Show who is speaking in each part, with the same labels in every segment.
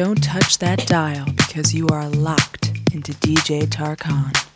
Speaker 1: Don't touch that dial because you are locked into DJ Tarkan.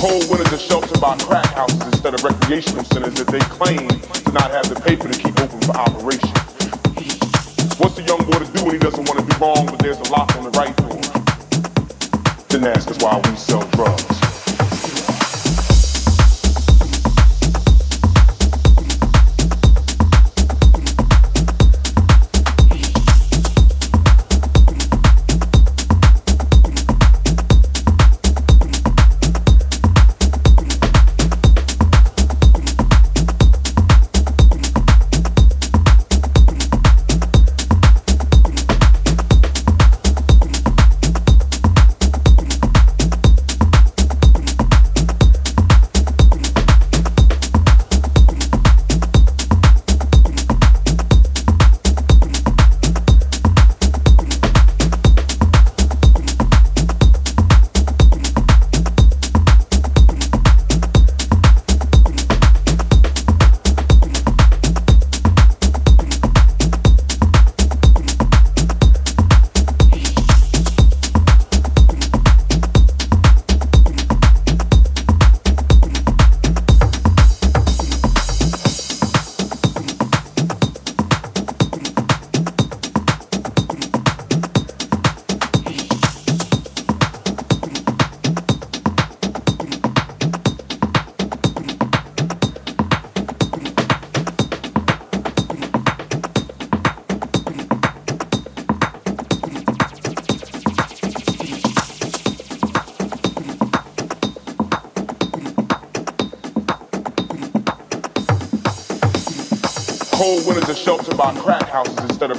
Speaker 2: cold winters are sheltered by crack houses instead of recreational centers that they claim to not have the paper to keep open for operation. What's a young boy to do when he doesn't want to do wrong, but there's a lock on the right door? Then ask us why we sell drugs.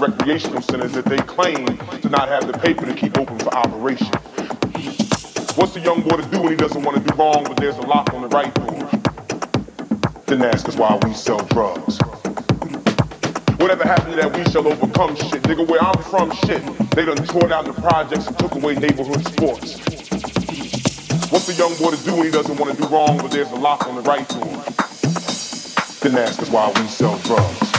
Speaker 2: Recreational centers that they claim to not have the paper to keep open for operation. What's a young boy to do when he doesn't want to do wrong, but there's a lock on the right door? Then ask us why we sell drugs. Whatever happened to that we shall overcome shit? Nigga, where I'm from, shit. They done tore down the projects and took away neighborhood sports. What's a young boy to do when he doesn't want to do wrong, but there's a lock on the right door? Then ask us why we sell drugs.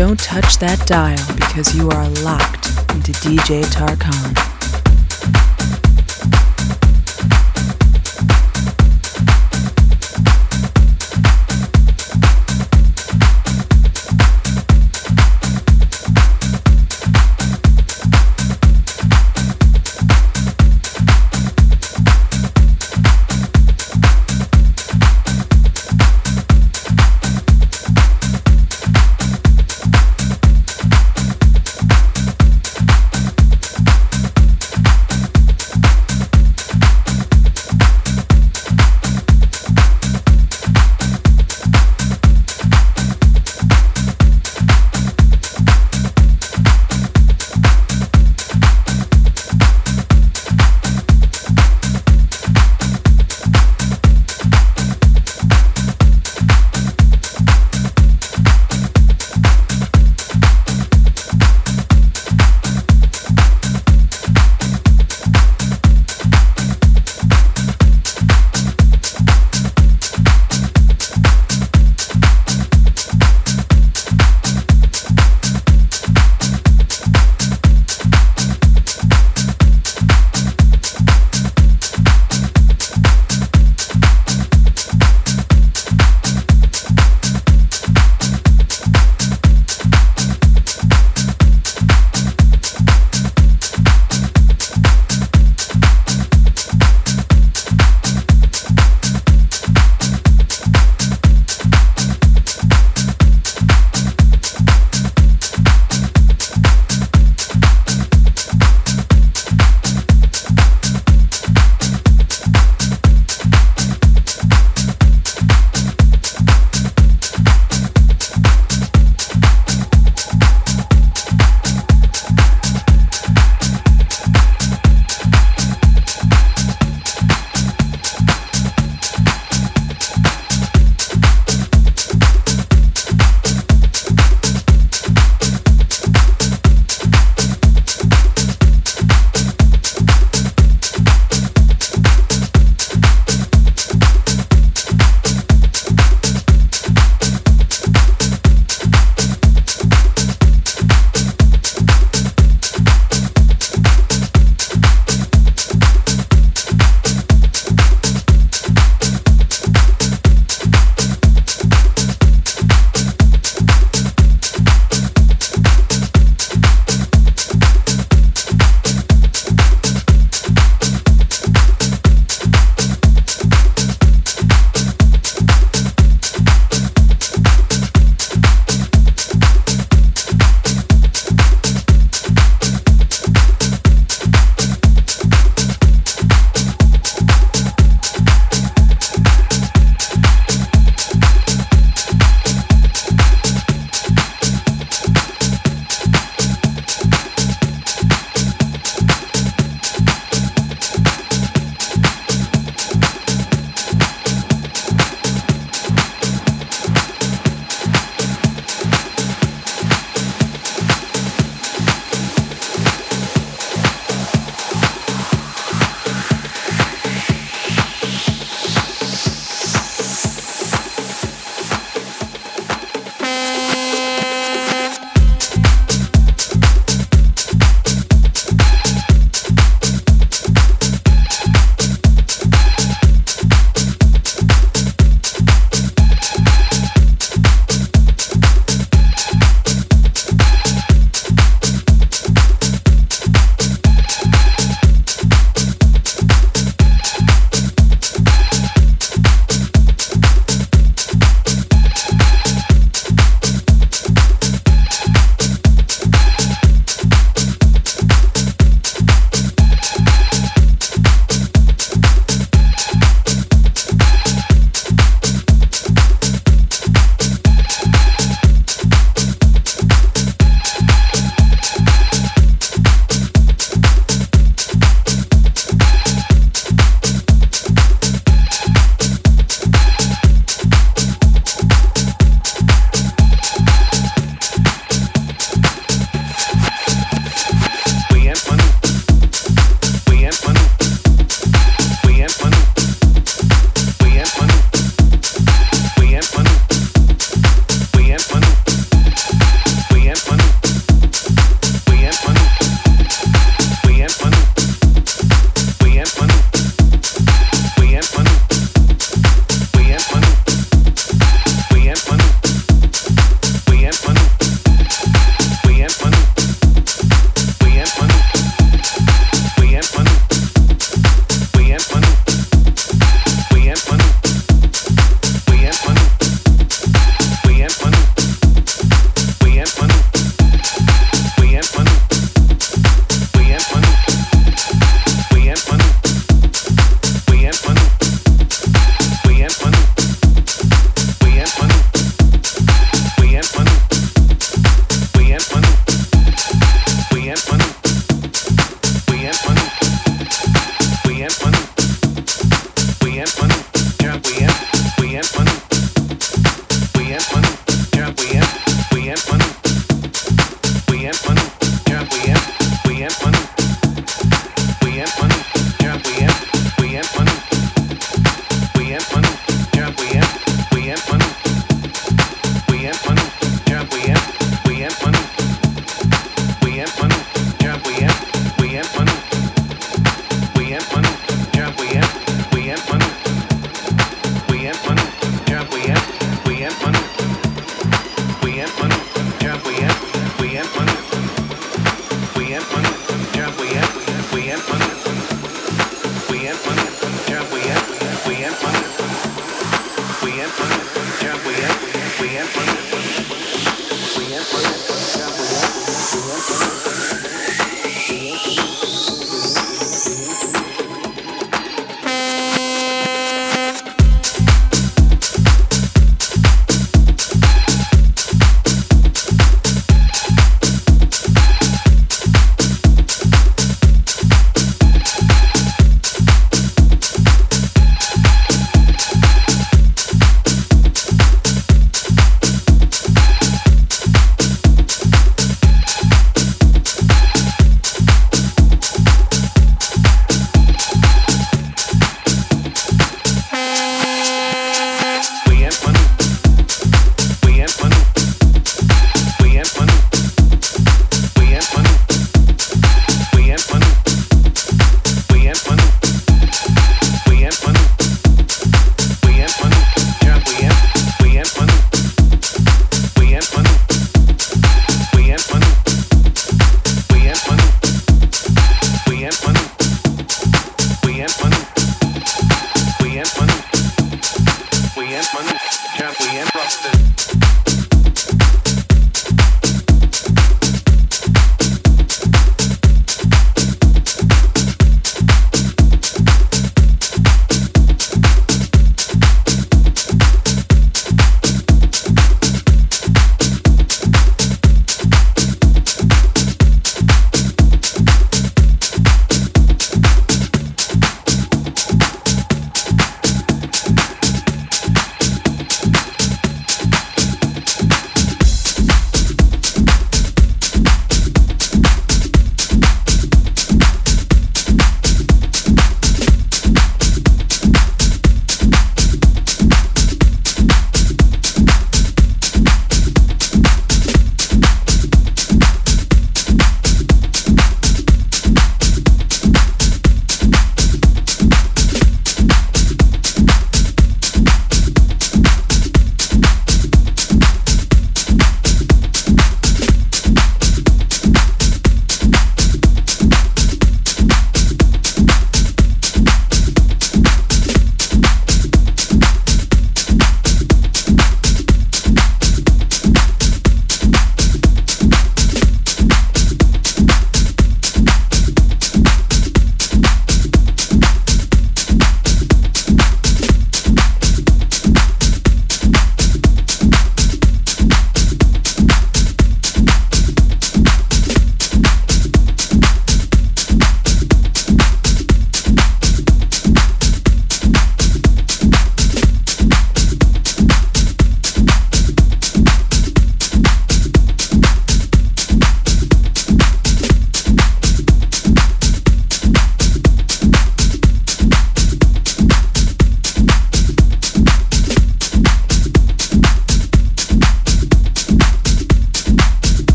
Speaker 1: Don't touch that dial because you are locked into DJ Tarkan.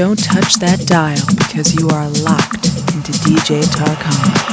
Speaker 1: Don't touch that dial because you are locked into DJ Tarkan.